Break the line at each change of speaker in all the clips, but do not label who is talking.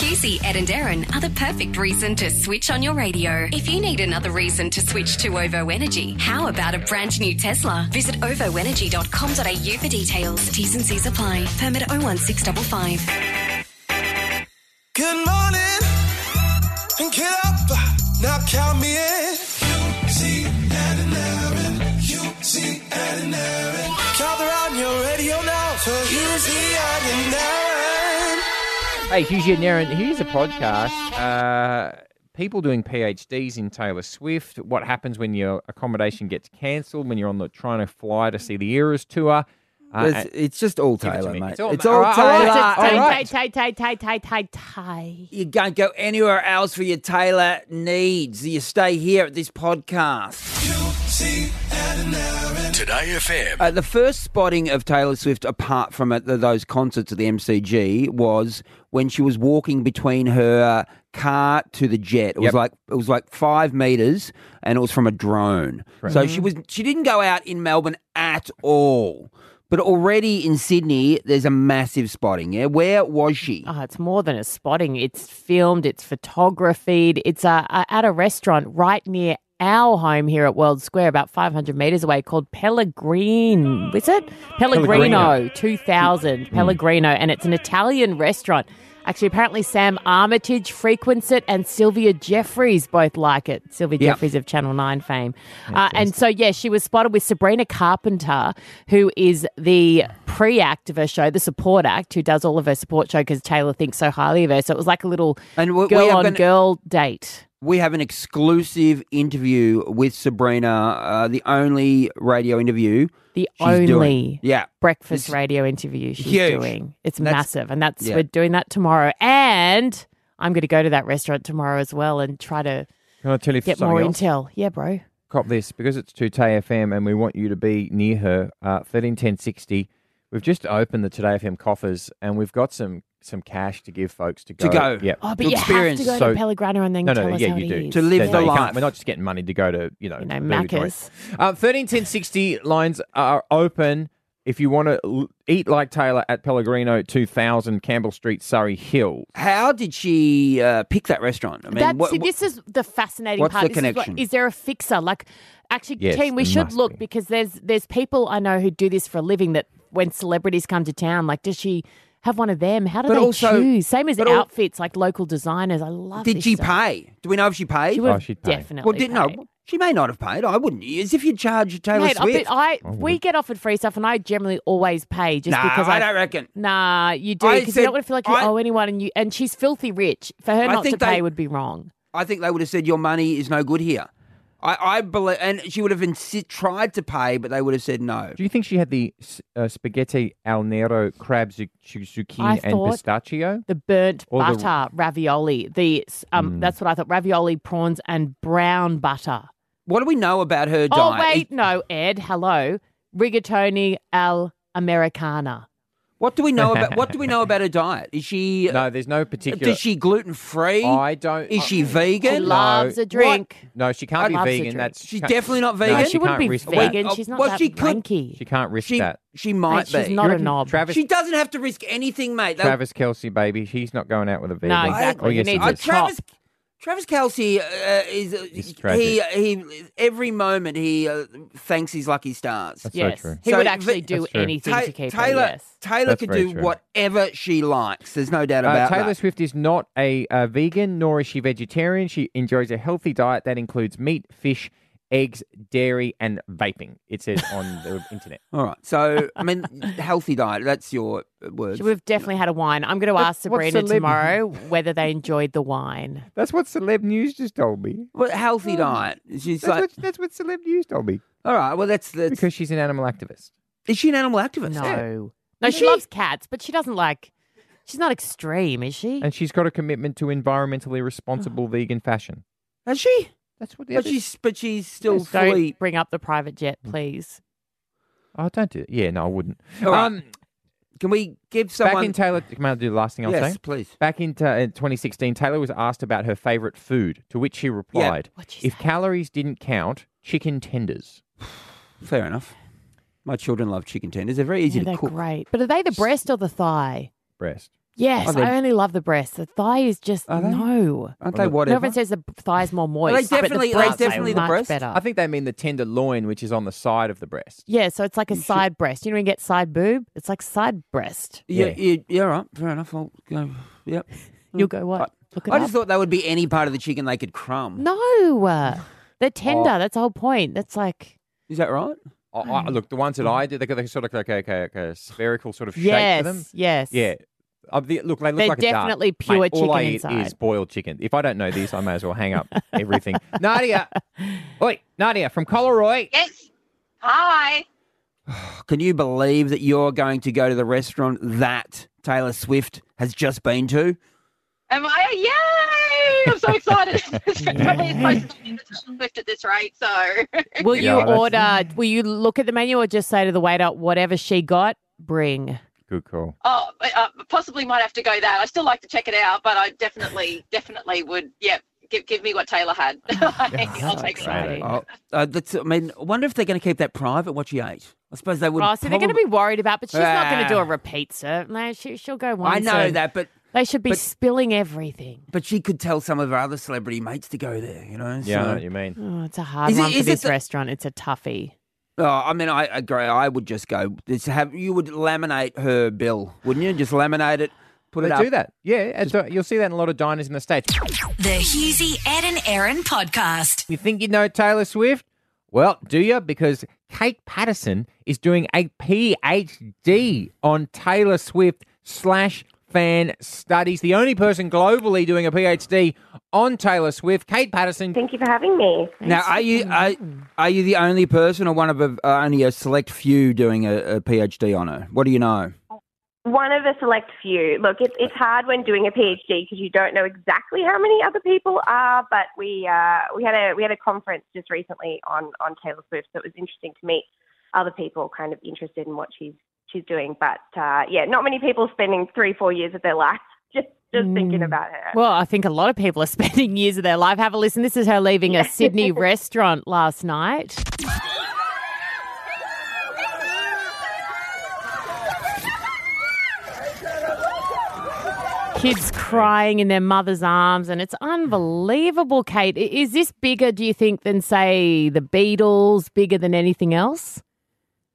Hughesy, Ed and Erin are the perfect reason to switch on your radio. If you need another reason to switch to OVO Energy, how about a brand new Tesla? Visit ovoenergy.com.au for details. T's and C's apply. Permit 01655.
Good morning and get up. Uh, now count
Hey, Hughes and Erin, here's a podcast. Uh, people doing PhDs in Taylor Swift. What happens when your accommodation gets cancelled? When you're on the trying to fly to see the Eras tour? Uh,
It's, just all
Give it
Taylor, mate.
It's all-
It's all
all right, all right,
Taylor.
all
All
right.
right.
Tay, tay, tay, tay, tay, tay.
You don't go anywhere else for your Taylor needs. You stay here at this podcast.
You see and Erin.
Today FM.
Uh, the first spotting of Taylor Swift, apart from at the, those concerts at the MCG, was when she was walking between her car to the jet. It was
Yep.
like it was like five meters, and it was from a drone. So she was she didn't go out in Melbourne at all. But already in Sydney, there's a massive spotting. Yeah, where was she?
Oh, it's more than a spotting. It's filmed, it's photographed, It's uh, uh, at a restaurant right near our home here at World Square, about 500 metres away, called Pellegrino. Is it? Pellegrino,
Pellegrino.
2000. Pellegrino. And it's an Italian restaurant. Actually, apparently Sam Armitage frequents it and Sylvia Jeffreys both like it. Sylvia
Yeah.
Jeffreys of Channel 9 fame. Uh, and so, yeah, she was spotted with Sabrina Carpenter, who is the pre act of her show, the support act, who does all of her support show because Taylor thinks so highly of her. So it was like a little
And
girl on
gonna-
girl date.
We have an exclusive interview with Sabrina, uh, the only radio interview
The
she's
only
doing. Yeah.
breakfast
It's
radio interview she's
huge.
doing. It's
That's-
massive. And that's
yeah.
we're doing that tomorrow. And I'm going to go to that restaurant tomorrow as well and try to
Can I tell you
get more
else?
intel. Yeah, bro.
Cop this because it's Today FM and we want you to be near her. Uh, Thirteen ten sixty. We've just opened the Today FM coffers and we've got some some cash to give folks to go.
To go.
Yep.
Oh, but
To
you
experience.
have to go
So-
to Pellegrino and then
No,
tell
no,
us
yeah,
how
you
it
do.
is.
To live
No,
the
you can't-
life.
We're not just getting money to go to, you know,
You know,
the burger joint.
Macca's.
Um, 13 10 60 lines are open. If you want to l- eat like Taylor at Pellegrino 2000 Campbell Street, Surry Hill.
How did she uh, pick that restaurant? I mean,
That's,
what-
see, this is the fascinating
what's
part.
the
This is what-
connection?
Is, there a fixer? Like, actually,
Yes,
team, we should look
be.
because there's there's people I know who do this for a living. That when celebrities come to town, like, does she have one of them? How do
But
they
also-
choose? Same as
but al-
outfits, like local designers. I love.
did
this
she
stuff.
pay? Do we know if she paid?
She would
Oh,
have
she'd pay.
definitely.
well, did
paid.
no. She may not have paid. I wouldn't. As if you charge Taylor
Mate, I,
Swift.
but I we get offered free stuff, and I generally always pay just
nah,
because
I,
I,
don't reckon.
Nah, you do
I
because you
said-
don't want to feel like you
I-
owe anyone, and you and she's filthy rich. For her
I
not to
think
pay
they-
would be wrong.
I think they would have said your money is no good here. I, I believe, and she would have insi- tried to pay, but they would have said no.
Do you think she had the uh, spaghetti al nero, crab zu- zu- zucchini, and
thought-
pistachio?
The burnt
Or the-
butter ravioli. The um,
Hmm.
that's what I thought. Ravioli, prawns, and brown butter.
What do we know about her diet?
Oh
diet?
wait, no, Ed. Hello, rigatoni al americana.
What do we know about what do we know about her diet? Is she
No, there's no particular.
is she gluten free?
I don't.
Is she vegan?
She
vegan?
loves a drink.
No, she can't be
Loves a
vegan. That's
She's
can't-
definitely not
No,
vegan?
she, wouldn't
can't
be
risk
vegan.
Well,
She's not
well,
that
she could-
wanky.
She can't risk
She
that.
she
Mate,
might
she's
be.
not a knob.
Travis,
She doesn't have to risk anything, mate. They-
Travis Kelce, baby, he's not going out with a vegan.
No, exactly.
Oh,
He
yes, he
needs
Uh,
a
does.
Travis Travis Kelce uh, is uh, he he every moment he uh, thanks his lucky stars.
That's
yes,
so true.
he
So,
would actually do anything
Ta-
to keep her.
Taylor
Yes.
Taylor
That's
could do
true.
whatever she likes. There's no doubt
Uh,
about
Taylor
that.
Taylor Swift is not a uh, vegan, nor is she vegetarian. She enjoys a healthy diet that includes meat, fish, eggs, dairy, and vaping. It says on the internet.
All right. So I mean, healthy diet. That's your uh, words.
So we've definitely had a wine. I'm going to ask
What-
Sabrina
celeb-
tomorrow whether they enjoyed the wine.
That's what Celeb News just told me.
What healthy uh, diet? She's
That's,
like,
what, that's what Celeb News told me.
all right. Well, that's that's.
Because she's an animal activist.
is she an animal activist?
No, no, she loves cats, but she doesn't like. She's not extreme, is she?
And she's got a commitment to environmentally responsible oh. vegan fashion.
Has she?
That's what the
But
other-
she's but she's still
Just don't
fully.
bring up the private jet, please.
Oh, don't do it. Yeah, no, I wouldn't.
All right.
Um,
Can we give someone?
back in Taylor, can I do the last thing I'll
yes,
say?
please.
Back in t- uh, 2016, Taylor was asked about her favorite food, to which she replied,
What'd she
"If
say?
calories didn't count, chicken tenders."
Fair enough. My children love chicken tenders. They're very easy
Yeah,
to
they're
cook.
great. But are they the breast or the thigh?
Breast.
Yes,
Oh, they're-
I only love the breast. The thigh is just
Are they?
no.
Aren't they whatever?
Everyone says the thigh is more moist.
they
but the
definitely-
breasts
they
are
definitely the
much
breast?
better.
I think they mean the tenderloin, which is on the side of the breast.
yeah, so it's like a side breast. You know when you get side boob? It's like side breast.
Yeah,
Yeah.
yeah, yeah, all right, fair enough. I'll go. Yep.
You'll go what? Look it
I
up.
just thought that would be any part of the chicken they could crumb.
no, uh, they're tender.
Oh.
That's the whole point. That's like
Is that right?
I, I, look, the ones that I did, they got they sort of like a, like a, like a spherical sort of shape
yes,
to them.
yes,
Yeah. Uh, the, look, they look
They're
like a dart.
definitely
Mate,
pure
all I
chicken
eat is boiled chicken. If I don't know this, I may as well hang up everything. Nadia, oi, Nadia from Coleroy.
Yes. Hi.
Can you believe that you're going to go to the restaurant that Taylor Swift has just been to?
Am I? Yay! I'm so excited. it's probably supposed to be Taylor Swift at this rate, so.
Will you
Yeah, that's-
order? Will you look at the menu or just say to the waiter, whatever she got, bring?
Good call.
oh, uh, possibly might have to go that. I still like to check it out, but I definitely, definitely would. Yeah, give give me what Taylor had. I'll
so
take it.
Oh, uh, that's. I mean, I wonder if they're going to keep that private. What she ate. I suppose they would.
Oh, so they're going to be worried about, but she's not going to do
Ah.
a repeat serve. No, she, she'll go once.
I know
and
that, but
They should be
but-
spilling everything.
but she could tell some of her other celebrity mates to go there. You know.
Yeah, I know what you mean.
Oh, it's a hard
Is it-
one for this
the-
restaurant. It's a toughie.
Oh, I mean, I agree. I would just go. Just have you would laminate her bill, wouldn't you? Just laminate it, put
They
it up.
do that. Yeah, and so you'll see that in a lot of diners in the States.
The Hughesy, Ed and Erin podcast.
You think you know Taylor Swift? Well, do you? Because Kate Patterson is doing a PhD on Taylor Swift slash fan studies. The only person globally doing a PhD on Taylor Swift. Kate Patterson.
Thank you for having me.
Now, are you are, are you the only person, or one of a, uh, only a select few doing a, a PhD on her? What do you know?
One of a select few. Look, it's it's hard when doing a PhD because you don't know exactly how many other people are. But we uh, we had a we had a conference just recently on on Taylor Swift, so it was interesting to meet other people kind of interested in what she's she's doing. But uh, yeah, not many people spending three four years of their life just just thinking about her.
Well, I think a lot of people are spending years of their life. Have a listen. This is her leaving a Sydney restaurant last night. Kids crying in their mother's arms, and it's unbelievable, Kate. Is this bigger, do you think, than, say, the Beatles, bigger than anything else?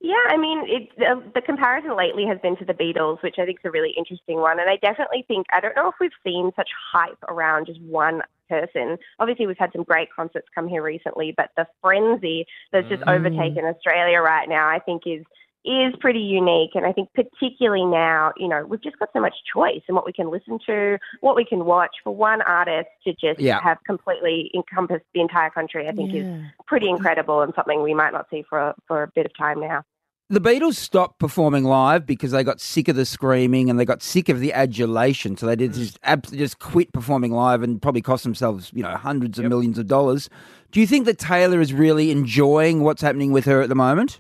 Yeah, I mean, it, the, the comparison lately has been to the Beatles, which I think is a really interesting one. And I definitely think, I don't know if we've seen such hype around just one person. Obviously, we've had some great concerts come here recently, but the frenzy that's just mm. overtaken Australia right now, I think is is pretty unique. And I think particularly now, you know, we've just got so much choice in what we can listen to, what we can watch. For one artist to just
Yeah.
have completely encompassed the entire country, I think is pretty incredible and something we might not see for for a bit of time now.
The Beatles stopped performing live because they got sick of the screaming and they got sick of the adulation. So they did just absolutely just quit performing live and probably cost themselves, you know, hundreds of millions of dollars. Do you think that Taylor is really enjoying what's happening with her at the moment?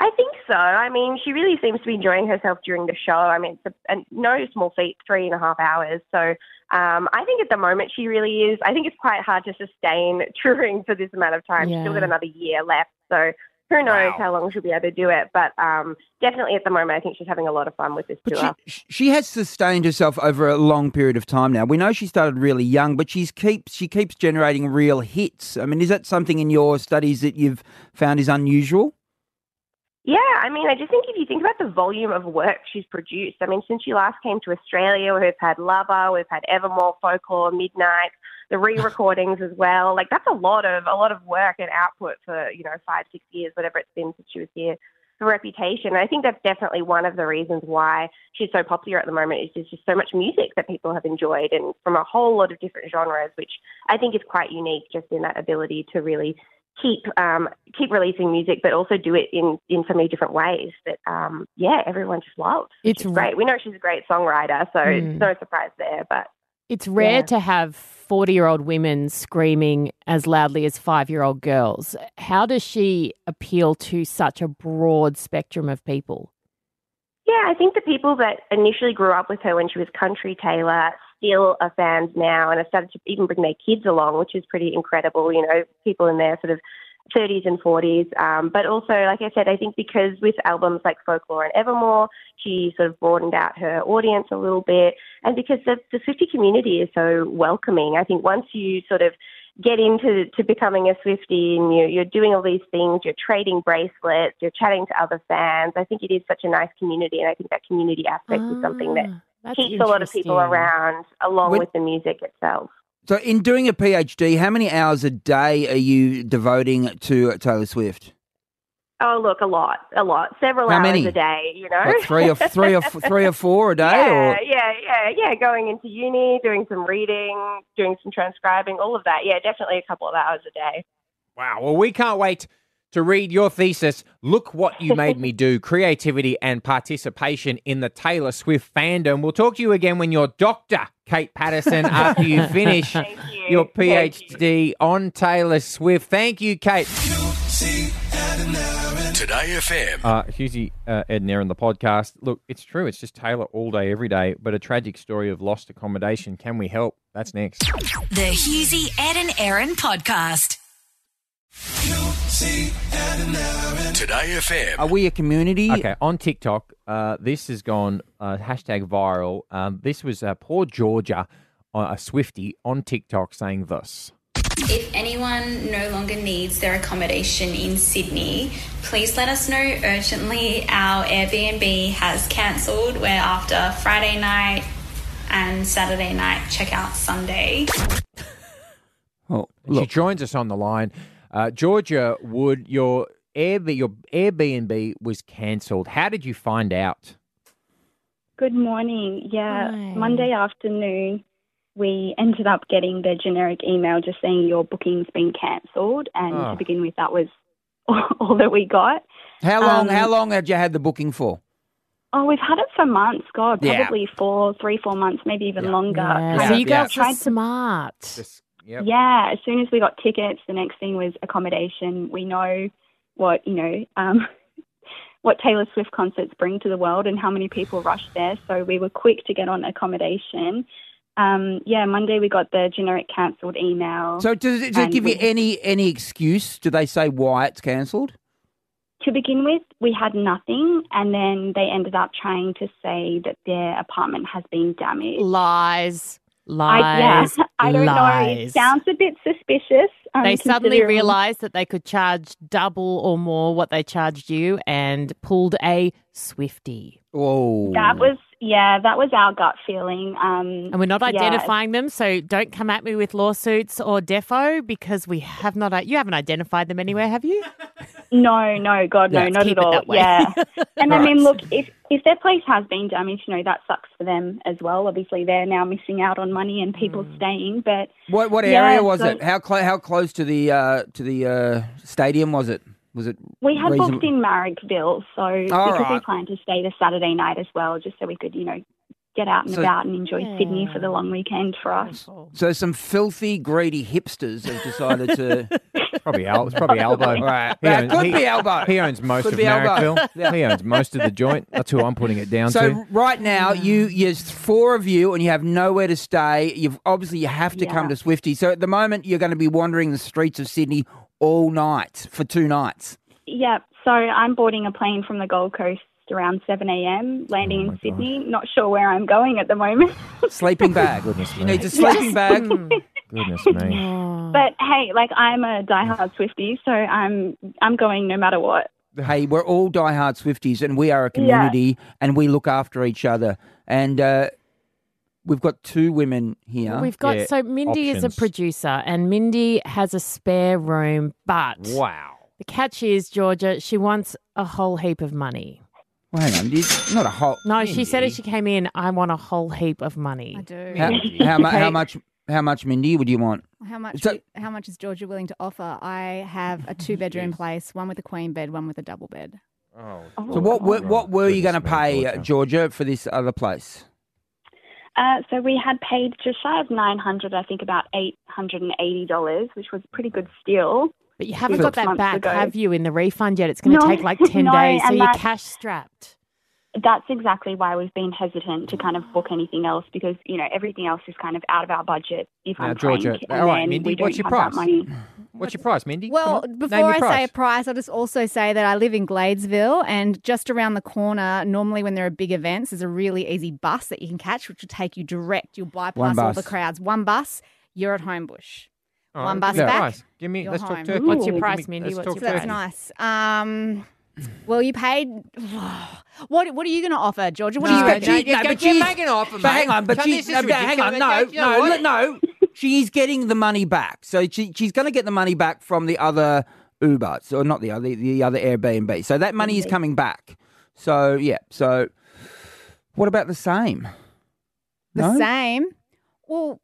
I think so. I mean, she really seems to be enjoying herself during the show. I mean, it's a, a, no small feat, three and a half hours. So um, I think at the moment she really is. I think it's quite hard to sustain touring for this amount of time. She's still got another year left. So who knows how long she'll be able to do it. But um, definitely at the moment, I think she's having a lot of fun with this
But
tour.
she, she has sustained herself over a long period of time now. We know she started really young, but she's keeps she keeps generating real hits. I mean, is that something in your studies that you've found is unusual?
Yeah, I mean, I just think if you think about the volume of work she's produced, I mean, since she last came to Australia, we've had Lover, we've had Evermore, Folklore, Midnight, the re-recordings as well. Like that's a lot of a lot of work and output for you know five, six years, whatever it's been since she was here. For reputation, and I think that's definitely one of the reasons why she's so popular at the moment. Is there's just so much music that people have enjoyed, and from a whole lot of different genres, which I think is quite unique, just in that ability to really keep um, keep releasing music, but also do it in in so many different ways that um, yeah, everyone just loves.
It's
It's great. We know she's a great songwriter, so
Mm.
it's no surprise there. But
It's rare
Yeah.
to have 40 year old women screaming as loudly as five year old girls. How does she appeal to such a broad spectrum of people?
yeah, I think the people that initially grew up with her when she was country Taylor still are fans now, and have started to even bring their kids along, which is pretty incredible. You know, people in their sort of 30s and 40s. Um, but also, like I said, I think because with albums like Folklore and Evermore, she sort of broadened out her audience a little bit. And because the, the Swiftie community is so welcoming, I think once you sort of get into to becoming a Swiftie and you're, you're doing all these things, you're trading bracelets, you're chatting to other fans, I think it is such a nice community. And I think that community aspect is something that
Ah,
keeps a lot of people around along with the music itself.
So, in doing a PhD, how many hours a day are you devoting to Taylor Swift?
Oh, look, a lot, a lot, several
How
hours
many?
a day. You know,
Like three or three or three or four a day,
yeah,
or
yeah, yeah, yeah. Going into uni, doing some reading, doing some transcribing, all of that. Yeah, definitely a couple of hours a day.
Wow. Well, we can't wait to read your thesis. Look what you made me do creativity and participation in the Taylor Swift fandom. We'll talk to you again when you're Dr. Kate Patterson after you finish
you.
your
Thank you.
PhD on Taylor Swift. Thank you, Kate.
Today FM.
Uh, Hughesy, uh, Ed and Erin, the podcast. Look, it's true. It's just Taylor all day, every day, but a tragic story of lost accommodation. Can we help? That's next.
The Hughesy, Ed and Erin podcast.
Today FM.
are we a community?
Okay, on TikTok, uh, this has gone uh, hashtag viral. Um, this was uh, poor Georgia, uh, a Swiftie, on TikTok saying this.
If anyone no longer needs their accommodation in Sydney, please let us know urgently. Our Airbnb has cancelled. We're after Friday night and Saturday night, check out Sunday.
Oh,
She joins us on the line. Uh, Georgia, would your Airbnb, your Airbnb was cancelled? How did you find out?
Good morning. Yeah,
Hi.
Monday afternoon, we ended up getting the generic email just saying your booking's been cancelled. And
Oh.
to begin with, that was all that we got.
how long?
um,
how long had you had the booking for?
Oh, we've had it for months. God,
Yeah.
probably four, three, four months, maybe even
Yeah.
longer.
Yeah,
Yeah,
so you
yeah.
girls are
Tried to-
smart.
Just, yep.
Yeah, as soon as we got tickets, the next thing was accommodation. We know what you know, um, what Taylor Swift concerts bring to the world and how many people rush there. So we were quick to get on accommodation. Um, yeah, Monday we got the generic cancelled email.
So, does it, does it
and
give you any any excuse? Do they say why it's cancelled?
to begin with, we had nothing, and then they ended up trying to say that their apartment has been damaged.
Lies.
I,
Lies.
yeah, I don't know. It
lies.
sounds a bit suspicious. Um,
they suddenly realized that they could charge double or more what they charged you and pulled a Swiftie.
Oh,
That was yeah, that was our gut feeling. Um,
And we're not
yeah.
identifying them, so don't come at me with lawsuits or defo because we have not. You haven't identified them anywhere, have you?
No, no, God, no,
Yeah,
not at all. Yeah, and I mean, look, if if their place has been damaged, you know that sucks for them as well. Obviously, they're now missing out on money and people
Mm.
staying. But
what what
Yeah,
area was
so-
it? How close? How close to the uh, to the uh, stadium was it? Was it?
we had
reasonable-
booked in Marrickville, so because we
right.
planned to stay the Saturday night as well, just so we could, you know, get out and
So-
about and enjoy Sydney for the long weekend for us.
So some filthy, greedy hipsters have decided to.
Probably Al. It's probably Albo.
Right.
He
That
owns-
could
he-
be Albo.
He owns most
Could
of. Marrickville.
Yeah.
He owns most of the joint. That's who I'm putting it down
So
to.
So right now, you there's four of you, and you have nowhere to stay. You've obviously you have to come to Swiftie. So at the moment, you're going to be wandering the streets of Sydney all night for two nights.
Yeah, so I'm boarding a plane from the Gold Coast around 7 a.m., landing in Sydney. Not sure where I'm going at the moment.
Sleeping bag.
Goodness
You
me.
need a sleeping bag.
Goodness me.
Oh.
but hey, like I'm a diehard Swiftie, so I'm I'm going no matter what.
Hey, we're all diehard Swifties, and we are a community, and we look after each other. And uh, we've got two women here.
We've got
Yeah,
so Mindy is a producer, and Mindy has a spare room, but
Wow.
the catch is Georgia. She wants a whole heap of money.
Well, hang on, it's not a whole.
No, she said as she came in, I want a whole heap of money.
I do.
How, how, mu- how much? How much, Mindy? Would you want?
How much?
So-
wi- how much is Georgia willing to offer? I have a two-bedroom place, one with a queen bed, one with a double bed.
Oh.
So what? Were, what were you going to pay, uh,
Georgia.
Georgia, for this other place?
Uh, so we had paid just shy of 900, I think about $880, which was a pretty good steal.
But you haven't got that back,
ago.
have you, in the refund yet? It's going to
No,
take like 10
no,
days, so you're cash strapped.
That's exactly why we've been hesitant to kind of book anything else because, you know, everything else is kind of out of our budget if
Now,
I'm
Georgia,
frank.
All right, Mindy,
don't
what's your price? What's your price, Mindy?
Well,
Come on, name
before
your
I say a price, I'll just also say that I live in Gladesville, and just around the corner, normally when there are big events, there's a really easy bus that you can catch, which will take you direct. You'll bypass all the crowds. One bus, you're at Homebush.
All
One bus
give me a
back.
price. Give me.
you're
Let's
home.
talk turkey.
What's your
Give
price,
me-
Mindy?
let's
What's
talk
your
So
turkey.
that's nice. Um, well, you paid. What What are you going to offer, Georgia? What
No,
are you
no,
going
you-
to
no,
but
you're
she's-
making an offer,
But hang on, but
Tell
she,
this is
no, but hang on, no,
ridiculous. You know
no,
what?
no. She's getting the money back, so she, she's going to get the money back from the other Uber, or not the other, the other Airbnb. So that money is coming back. So yeah. So what about the same?
the
No?
same? Well,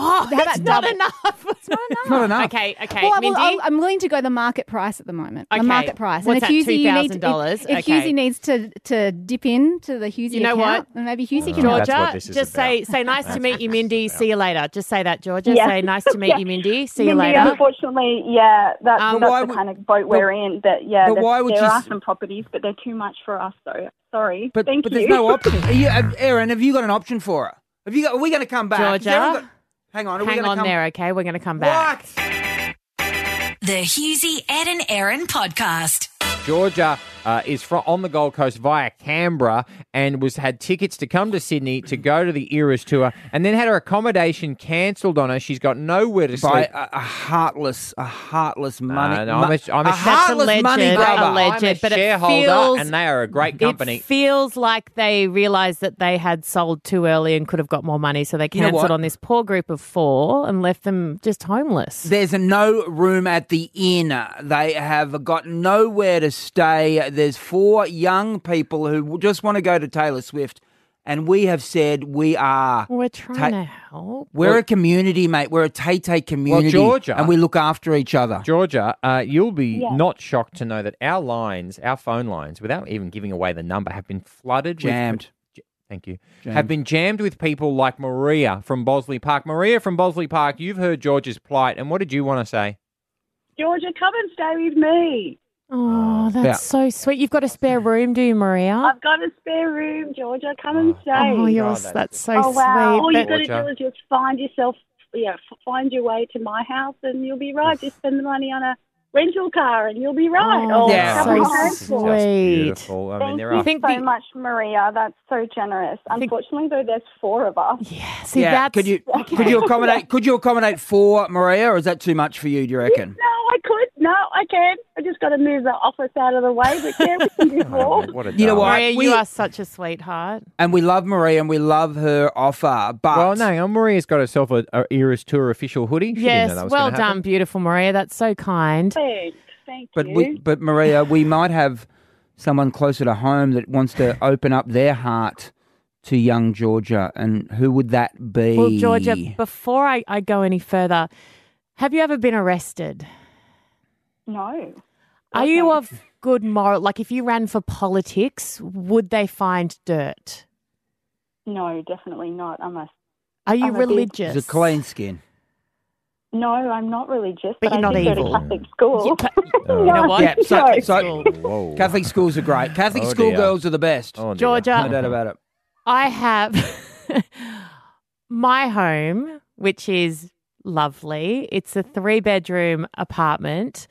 Oh, that's not
double?
enough.
it's not enough.
Not enough.
Okay, okay,
Well, well,
Mindy.
I'll- I'm willing to go the market price at the moment.
Okay.
The market price.
What's
and if
that,
Hughesy, you need
$2,000?
if, if
Okay.
Hughesy needs to to dip in to the Hughesy
You know
account,
what?
then maybe Hughesy can
Georgia. That's what this is
just say
about.
say nice to meet you, Mindy. See you later. Just say that, Georgia.
Yeah.
Say nice to meet
Yeah.
you, Mindy. See you
Mindy,
later.
unfortunately, yeah, that,
Um,
that's the
would-
kind of boat we're in. That yeah,
but why would
there are some properties, but they're too much for us. So sorry.
But
Thank
but
you.
there's no option. Are you, uh, Erin, have you got an option for her? Have you got? Are we going to come back? Has
Georgia?
Erin got- hang on. Are
Hang
gonna
on
come,
there, okay? We're going to come back.
What?
The Hughesy, Ed and Erin podcast.
Georgia uh, is from on the Gold Coast via Canberra and was had tickets to come to Sydney to go to the Eras tour, and then had her accommodation cancelled on her. She's got nowhere to
By
sleep.
a, a heartless, a heartless money.
Uh, no, I'm a- I'm a-
a
That's
heartless
alleged,
money grabber.
alleged.
I'm a
but it
shareholder,
feels-
and they are a great company.
It feels like they realised that they had sold too early and could have got more money, so they
You know
cancelled on this poor group of four and left them just homeless.
There's no room at the inn. They have got nowhere to stay. There's four young people who just want to go to Taylor Swift, and we have said we are.
We're trying
Ta-
to help.
We're a community, mate. We're a Tay Tay community.
Georgia-
and we look after each other.
Georgia, uh, you'll be
Yeah.
not shocked to know that our lines, our phone lines, without even giving away the number, have been flooded.
Jammed.
With, thank you.
Jammed.
Have been jammed with people like Maria from Bossley Park. Maria from Bossley Park, you've heard George's plight, and what did you want to say?
Georgia, come and stay with me.
Oh, uh, that's
Yeah.
so sweet. You've got a spare room, do you, Maria?
I've got a spare room, Georgia. Come and stay.
Oh, you're,
Oh,
that's,
that's-
so
Oh, wow.
sweet.
All you
But-
got to
Georgia.
do is just find yourself, yeah, f- find your way to my house and you'll be right. Just spend the money on a rental car and you'll be oh, right.
Oh,
Or
Yeah.
public
so
transport.
Just
sweet.
beautiful. I mean,
Thank
there
you
are.
think
so
the-
much, Maria. That's so generous.
think-
Unfortunately, though, there's four of us.
Yeah, see,
yeah.
that's
Could you could you accommodate could you accommodate four, Maria, or is that too much for you? Do you reckon?
No, I could. No, I can. I just got to move the office out of the way. But yeah, we can do
Oh,
four.
what a
You know
darling.
what?
Maria,
we-
you are such a sweetheart.
And we love Maria and we love her offer, but
Well, no, Maria's got herself a, a Eras Tour official hoodie. She didn't
yes,
that was
well
gonna
done, beautiful Maria. That's so kind.
Thanks. Thank
But
you.
we, but Maria, we might have someone closer to home that wants to open up their heart to young Georgia, and who would that be?
Well, Georgia, before I, I go any further, have you ever been arrested?
No.
Are you of good moral? Like, if you ran for politics, would they find dirt?
No, definitely not. I'm a.
Are you
I'm
religious?
It's a clean skin.
No, I'm not religious,
But
but,
you're
I
not
did go
evil.
to Catholic school.
You, pa-
Oh.
you know what?
Yeah, so,
No.
so
Whoa.
Catholic schools are great. Catholic
Oh,
school girls are the best.
Oh.
Georgia.
No doubt about it.
I have my home, which is lovely. It's a three bedroom apartment.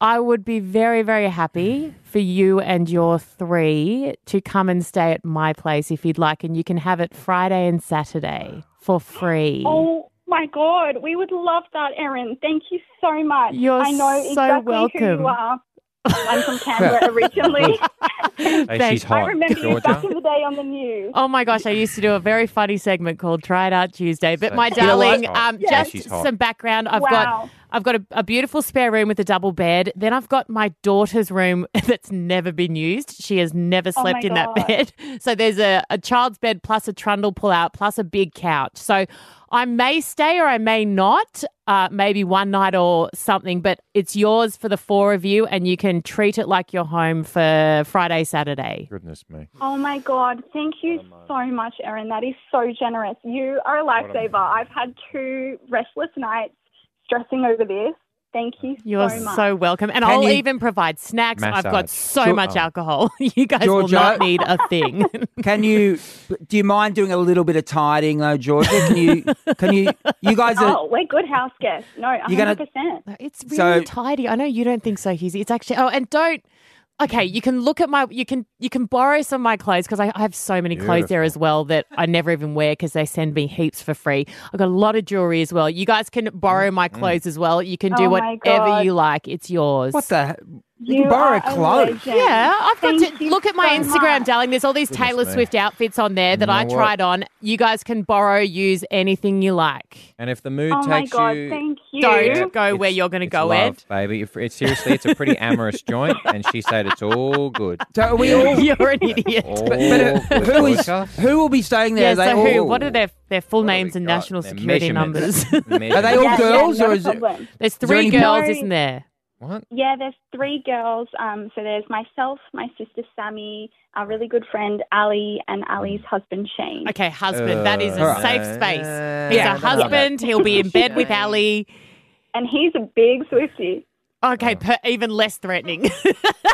I would be very, very happy for you and your three to come and stay at my place if you'd like, and you can have it Friday and Saturday for free.
Oh my God, we would love that, Erin. Thank you so much.
You're
I know
so
exactly who
welcome.
you are. I'm from Canberra originally.
Hey,
Thank-
she's hot.
I remember you back in the day on the news.
Oh my gosh, I used to do a very funny segment called Try It Out Tuesday. But
So-
my
You know
darling,
Oh,
um,
yeah,
just
she's hot.
some background. I've
Wow.
got I've got a, a beautiful spare room with a double bed. Then I've got my daughter's room that's never been used. She has never
Oh
slept
my
in that bed. So there's a, a child's bed plus a trundle pull out plus a big couch. So I may stay or I may not, uh, maybe one night or something, but it's yours for the four of you and you can treat it like your home for Friday, Saturday.
Goodness me.
Oh my God, thank you so much, Erin. That is so generous. You are a lifesaver. I've had two restless nights stressing over this. Thank you
You're
so much.
so welcome. And
Can
I'll
you-
even provide snacks. I've got so
Sure.
much
Oh.
alcohol. You guys will
Georgia?
not need a thing.
Can you? Do you mind doing a little bit of tidying though, Georgia? Can you? Can you? You guys are.
Oh, we're good house guests. No,
You're gonna-
100%.
It's really
So-
tidy. I know you don't think so, Hughesy. It's actually oh, and don't. Okay, you can look at my. You can you can borrow some of my clothes because I, I have so many clothes there as well that I never even wear because they send me heaps for free. I've got a lot of jewelry as well. You guys can borrow mm, my mm. clothes as well. You can do
Oh
whatever you like. It's yours.
What the? You,
You
can borrow
are
clothes.
legend.
Yeah, I've got
Thank
to look at my
so
Instagram,
much.
darling. There's all these
Goodness
Taylor
me.
Swift outfits on there that
You
I
know what?
tried on. You guys can borrow, use anything you like.
And if the mood
Oh my
takes
God,
you,
thank you.
Don't go
it's-
where you're going to go,
love,
Ed.
baby. If it's seriously, it's a pretty amorous joint, and she said it's all good.
So are we all?
You're an idiot.
All
But, but uh, who is? Who will be staying there?
Yeah,
Are they
so who?
all-
What are their their full names and national
Their
security numbers?
Are they all
Yeah,
girls
yeah,
or is it?
There's three girls, isn't there?
What?
Yeah, there's three girls. Um, so there's myself, my sister Sammy, our really good friend Ali, and Ali's husband Shane.
Okay, husband. that is a
Uh,
safe
uh,
space.
uh,
He's
yeah,
a husband. He'll be in bed with Ali.
And he's a big Swiftie.
Okay, per, even less threatening.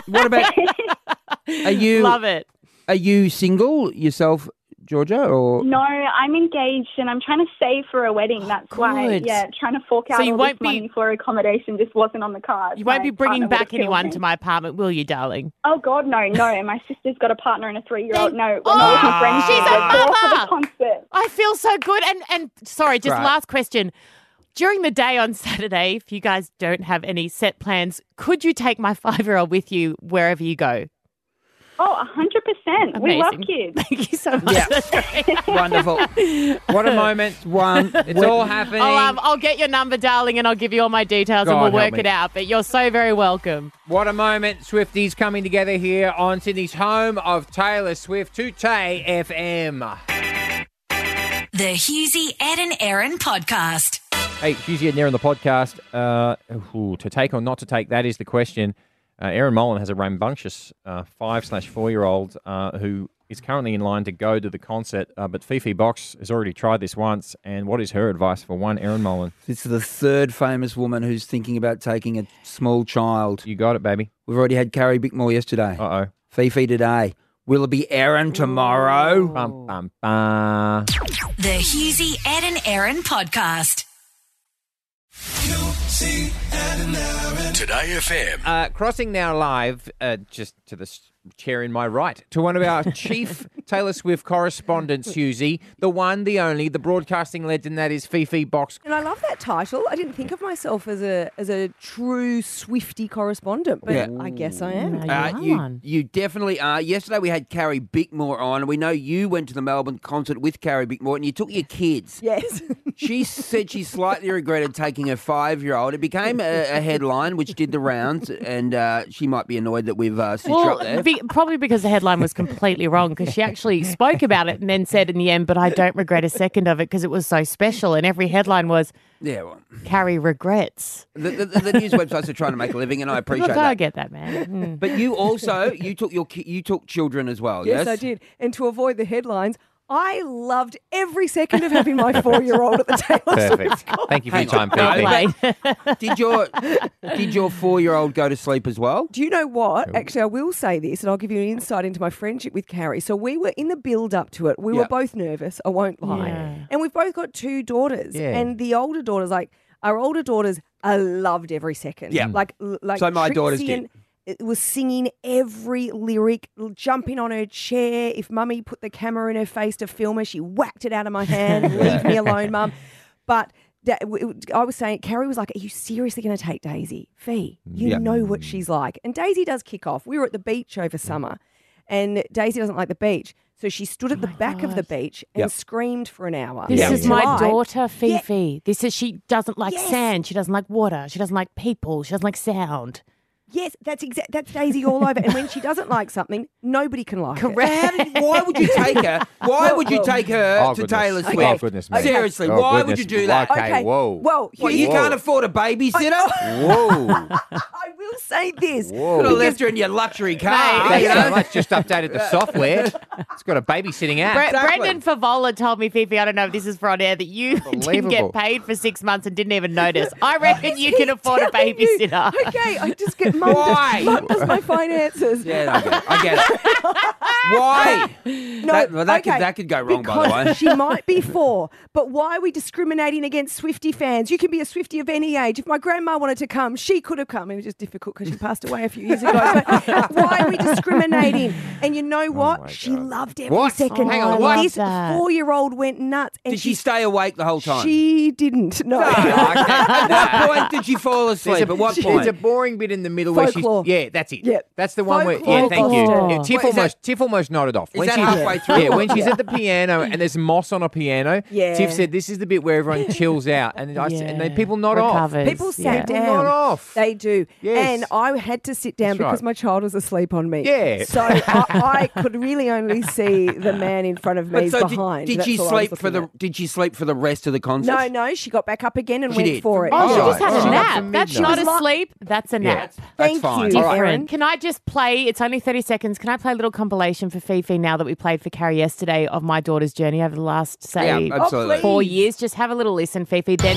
What about? Are you?
Love it.
Are you single yourself, Georgia? Or
No, I'm engaged and I'm trying to save for a wedding. Oh, that's why, yeah, trying to fork out
So
out
you
all
won't
this
be-
money for accommodation just wasn't on the cards.
You won't
My
be bringing back anyone
me.
to my apartment, will you, darling?
Oh God, no, no. And my sister's got a partner and a three-year-old. No, we're
Oh,
not looking for oh, anything.
she's a
We're for the concert.
I feel so good. And and sorry, just
Right.
last question. During the day on Saturday, if you guys don't have any set plans, could you take my five year old with you wherever you go?
Oh, hundred percent. We love
Amazing.
kids.
Thank you so much.
Yeah. Wonderful.
What a moment.
One.
It's all happening.
I'll, um, I'll get your number, darling, and I'll give you all my details and we'll work
me.
it out. But you're so very welcome.
What a moment. Swifties coming together here on Sydney's home of Taylor Swift, to Tay FM.
The Hughesy, Ed and Erin podcast.
Hey, Hughes and Erin, the podcast. Uh, ooh, to take or not to take, that is the question. Uh, Erin Molan has a rambunctious uh, five slash four year old uh, who is currently in line to go to the concert, uh, but Fifi Box has already tried this once. And what is her advice for one, Erin Molan?
This is the third famous woman who's thinking about taking a small child.
You got it, baby.
We've already had Carrie Bickmore yesterday.
Uh oh.
Fifi today. Will it be Erin tomorrow?
Bum, bum, bum.
The Hughesy, Ed and Erin podcast.
Today FM.
Uh, crossing now live, uh, just to the chair in my right, to one of our chief Taylor Swift correspondents, Hughesy, the one, the only, the broadcasting legend that is Fifi Box.
And I love that title. I didn't think of myself as a as a true Swiftie correspondent, but
Yeah.
I guess I am.
Uh, you, you definitely are. Yesterday we had Carrie Bickmore on. We know you went to the Melbourne concert with Carrie Bickmore and you took your kids.
Yes.
she said she slightly regretted taking her five year old. It became a, a headline which did the rounds, and uh, she might be annoyed that we've uh, stitched
Well,
up there.
be, probably because the headline was completely wrong because she actually spoke about it and then said in the end, but I don't regret a second of it because it was so special. And every headline was,
yeah, well,
Carrie regrets.
the, the, the news websites are trying to make a living, and I appreciate
Look, I get that, man. Mm.
But you also you took your you took children as well.
Yes,
Yes,
I did. And to avoid the headlines, I loved every second of having my four year old at the table.
Perfect. Thank you for your time,
on.
Fifi.
No, did your did your four year old go to sleep as well?
Do you know what? Actually, I will say this, and I'll give you an insight into my friendship with Carrie. So we were in the build up to it. We
Yeah.
were both nervous. I won't lie.
Yeah.
And we've both got two daughters.
Yeah.
And the older daughters, like our older daughters, I loved every second.
Yeah.
Like like
So my daughters did.
and- it was singing every lyric, jumping on her chair. If mummy put the camera in her face to film her, she whacked it out of my hand. Leave me alone, mum. But da- w- w- I was saying, Carrie was like, Are you seriously going to take Daisy? Fee, you
Yeah.
know what she's like. And Daisy does kick off. We were at the beach over summer, and Daisy doesn't like the beach. So she stood at the oh back of the beach and
Yep.
screamed for an hour.
This
Yeah.
is my
Tonight-
daughter, Fifi. This is she doesn't like
Yes.
sand. She doesn't like water. She doesn't like people. She doesn't like sound.
Yes, that's exact. That's Daisy all over. And when she doesn't like something, nobody can like it.
How did- why would you take her? Why would you oh, take her
Oh,
to
goodness.
Taylor
Oh, goodness me.
Seriously,
Oh,
why would you do that?
Okay, whoa.
Well,
What,
Hugh-
you can't afford a babysitter?
Whoa.
I will will say this.
Whoa.
Could have left her in your luxury car.
Thanks
you know?
much. Just updated the software. It's got a babysitting app.
Bre- Brendan Fevola told me, Fifi, I don't know if this is for on air, that you didn't get paid for six months and didn't even notice. I reckon you can afford a
telling you?
babysitter.
Okay, I just get mum.
Why?
Does, mum does my finances.
Yeah, I get it. I get it. Why?
No,
that, well, that,
okay,
could, that could go wrong, by the way.
she might be four, but why are we discriminating against Swiftie fans? You can be a Swiftie of any age. If my grandma wanted to come, she could have come. It was just difficult because she passed away a few years ago. But why are we discriminating? And you know oh what? she loved every
What?
second.
Hang on, what?
This four-year-old went nuts. And
Did she stay awake the whole time?
She didn't. No.
At what point did she fall asleep?
There's a,
At what
there's
point?
a boring bit in the middle where
Folklore.
she's yeah, that's it.
Yep.
That's the one where yeah, thank you.
costume.
Yeah, Tiff
What, is
almost Tiff almost nodded off.
Is that halfway through?
Yeah, when she's
Yeah.
at the piano and there's moss on a piano,
Yeah.
Tiff said this is the bit where everyone chills out and I s- and then people nod off.
People sat
People
down.
nod off.
They do.
Yes.
And I had to sit down
That's
because
right.
my child was asleep on me.
Yeah.
So I, I could really only see the man in front of me
so did,
behind.
did
That's
she
all I was
sleep for
looking
the? Did she sleep for the rest of the concert?
No, no, she got back up again and
She
went
did.
for it.
Oh, she
All
just had
right,
a nap. That's not a sleep. That's a
Yeah.
nap.
That's
Thank
fine.
you,
All right.
Erin.
Can I just play? It's only 30 seconds. Can I play a little compilation for Fifi now that we played for Carrie yesterday of my daughter's journey over the last, say,
Yeah, oh,
four years? Just have a little listen, Fifi, then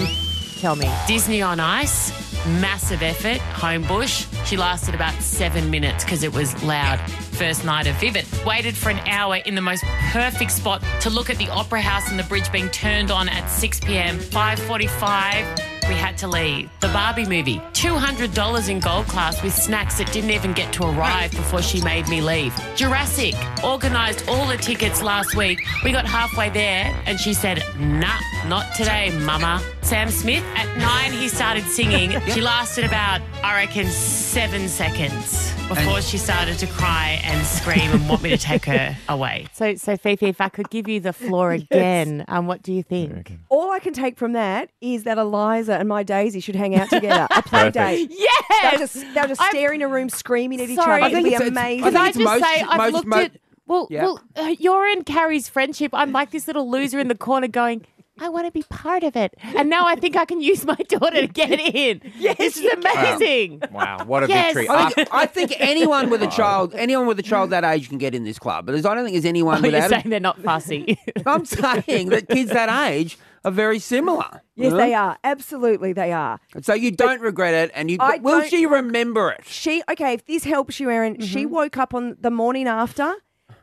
tell me.
Disney on Ice, massive effort, Homebush. She lasted about seven minutes because it was loud. First night of Vivid. Waited for an hour in the most perfect spot to look at the Opera House and the bridge being turned on at 6 p.m. 5.45, we had to leave. The Barbie movie, $200 in gold class with snacks that didn't even get to arrive before she made me leave. Jurassic, organised all the tickets last week. We got halfway there and she said, nah, not today, mama. Sam Smith, at nine, he started singing. She lasted about, I reckon, seven seconds before she started to cry and scream and want me to take her away.
So, so Fifi, if I could give you the floor again, um, what do you think?
All I can take from that is that Eliza and my Daisy should hang out together. A play
Perfect.
date.
Yes!
They'll just, they'll just
I'm-
stare in a room screaming at each
Sorry.
other.
I
It'll
think
be
it's- it's-
amazing.
Can I
it's
just
most-
say, I've
most-
looked
mo-
at well,
Yeah.
well, uh, you're in Carrie's friendship. I'm like this little loser in the corner going. I want to be part of it, and now I think I can use my daughter to get in. yes, this is amazing.
Wow, what a
Yes.
victory.
I think, I think anyone with a child, anyone with a child that age can get in this club. But there's, I don't think there's anyone
Oh, you're
without.
saying they're not fussy.
I'm saying that kids that age are very similar.
Yes,
you
they are. Absolutely, they are.
So you don't regret it, and you
I
will
don't-
she remember it?
She okay. If this helps you, Erin, she
Mm-hmm.
woke up on the morning after,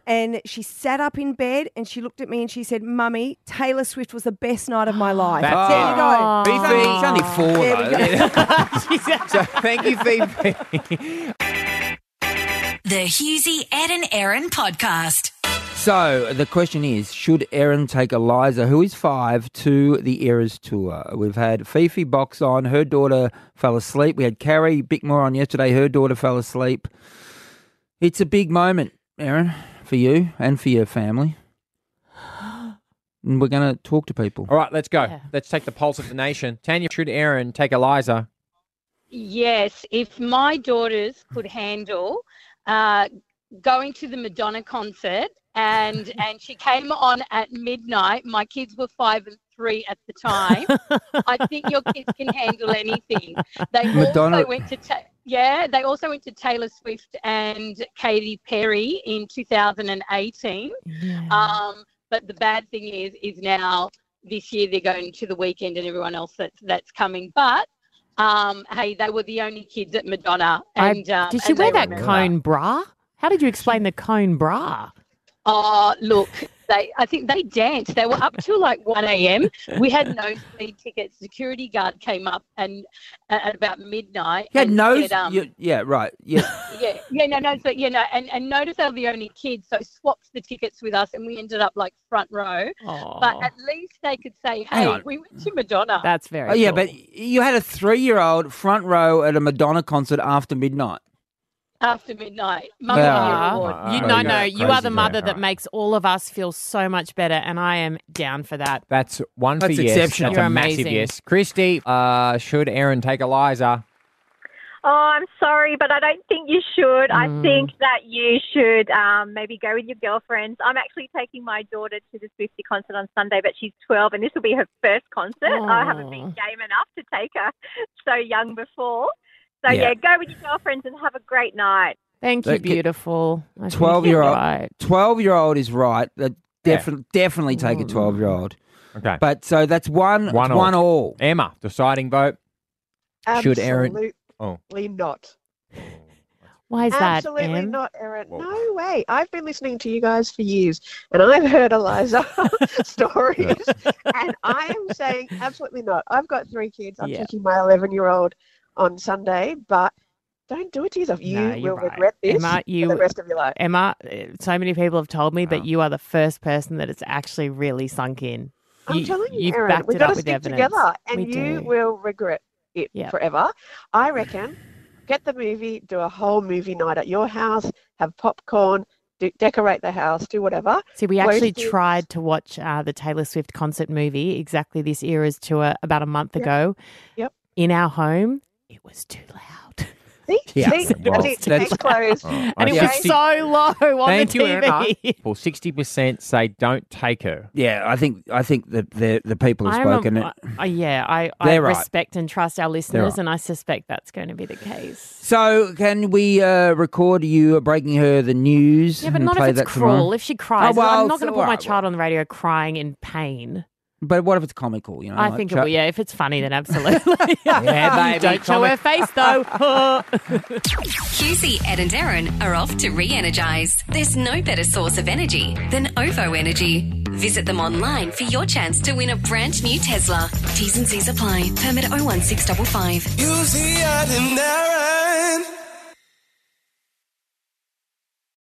and she sat up in bed and she looked at me and she said, "Mummy, Taylor Swift was the best night of my life."
That's
there
it.
you go.
Fifi.
It's only four
There we
though.
go.
so thank you, Fifi.
The Hughesy, Ed and Erin podcast.
So the question is, should Erin take Eliza, who is five, to the Eras tour? We've had Fifi box on, her daughter fell asleep. We had Carrie Bickmore on yesterday, her daughter fell asleep. It's a big moment, Erin, for you and for your family. And we're going to talk to people.
All right, let's go. Let's take the pulse of the nation. Tanya, should Erin take Eliza?
Yes, if my daughters could handle uh, going to the Madonna concert and and she came on at midnight, my kids were five and three at the time. I think your kids can handle anything. They
Madonna-
also went to ta- yeah, they also went to Taylor Swift and Katy Perry in 2018. Um, but the bad thing is, is now this year they're going to the Weeknd and everyone else that's that's coming. But um, hey, they were the only kids at Madonna.
I-
And um,
did she wear that
remember.
cone bra? How did you explain the cone bra?
Oh, look, they. I think they danced. They were up till like one a.m. We had nosebleed tickets. Security guard came up and at at about midnight.
You had
and
nose?
said, um,
you- yeah, right. Yeah.
yeah, yeah, no, no, but you know, and and notice they were the only kids, so swapped the tickets with us, and we ended up like front row. But at least they could say, "Hey, we went to Madonna."
That's very.
Oh, yeah, but you had a three-year-old front row at a Madonna concert after midnight.
After midnight. Mother
Yeah.
Year
Ah, you
Oh,
no no, you are the
yeah,
mother that
right.
makes all of us feel so much better, and I am down for that.
That's one
That's
for yes.
exceptional.
That's
You're
a massive
amazing.
yes. Christy, uh, should Erin take Eliza?
Oh, I'm sorry, but I don't think you should. I
Mm.
think that you should um, maybe go with your girlfriends. I'm actually taking my daughter to the Swiftie concert on Sunday, but she's 12 and this will be her first concert. I haven't been game enough to take her so young before. So
Yeah.
yeah. go with your girlfriends and have a great night.
Thank you,
Look,
beautiful. I
Twelve year old.
right.
Twelve year old is right. Uh, defi- Definitely take a twelve year old.
Okay.
But so that's one.
One
it's
all.
one all.
Emma, deciding vote. Should Erin-
Absolutely
Oh.
not.
Why is that,
Absolutely not, Erin. No way. I've been listening to you guys for years, and I've heard Eliza stories, and I am saying absolutely not. I've got three kids. I'm
Yeah.
taking my 11 year old on Sunday, but don't do it to yourself. You
No,
will
right.
regret this
Emma, you,
for the rest of your life.
Emma, uh, so many people have told me, but you are the first person that it's actually really sunk in.
I'm
you,
telling you,
you've
Erin, we've got to stick
evidence.
together, and
We
you
do.
will regret it
Yep.
forever. I reckon. Get the movie, do a whole movie night at your house, have popcorn, do, decorate the house, do whatever.
See, we actually
Roast it.
tried to watch uh, the Taylor Swift concert movie, exactly this era's tour, about a month
Yep.
ago.
Yep.
In our home, it was too loud.
See,
Yeah,
see,
well,
that's it.
that's-
closed.
Oh,
And it
I
was so low on
Thank
the
you,
TV.
Emma. Well, sixty percent say don't take her.
Yeah, I think I think the the, the people have
I'm a-
spoken. it.
uh, yeah, I, I
right.
respect and trust our listeners,
right.
and I suspect that's going to be the case.
So can we uh, record you breaking her the news?
Yeah, but not if it's
that tomorrow?
cruel. If she cries,
Oh, well,
I'm not going to
so-
put my
alright,
child on the radio crying in pain.
But what if it's comical? You know,
I
like
think it
Chuck-
will. Yeah, if it's funny, then absolutely.
Yeah, baby,
Don't show her face though.
Hughesy, Ed and Darren are off to re energize. There's no better source of energy than OVO Energy. Visit them online for your chance to win a brand new Tesla. T's and C's apply. Permit 01655.
You see, I didn't Erin.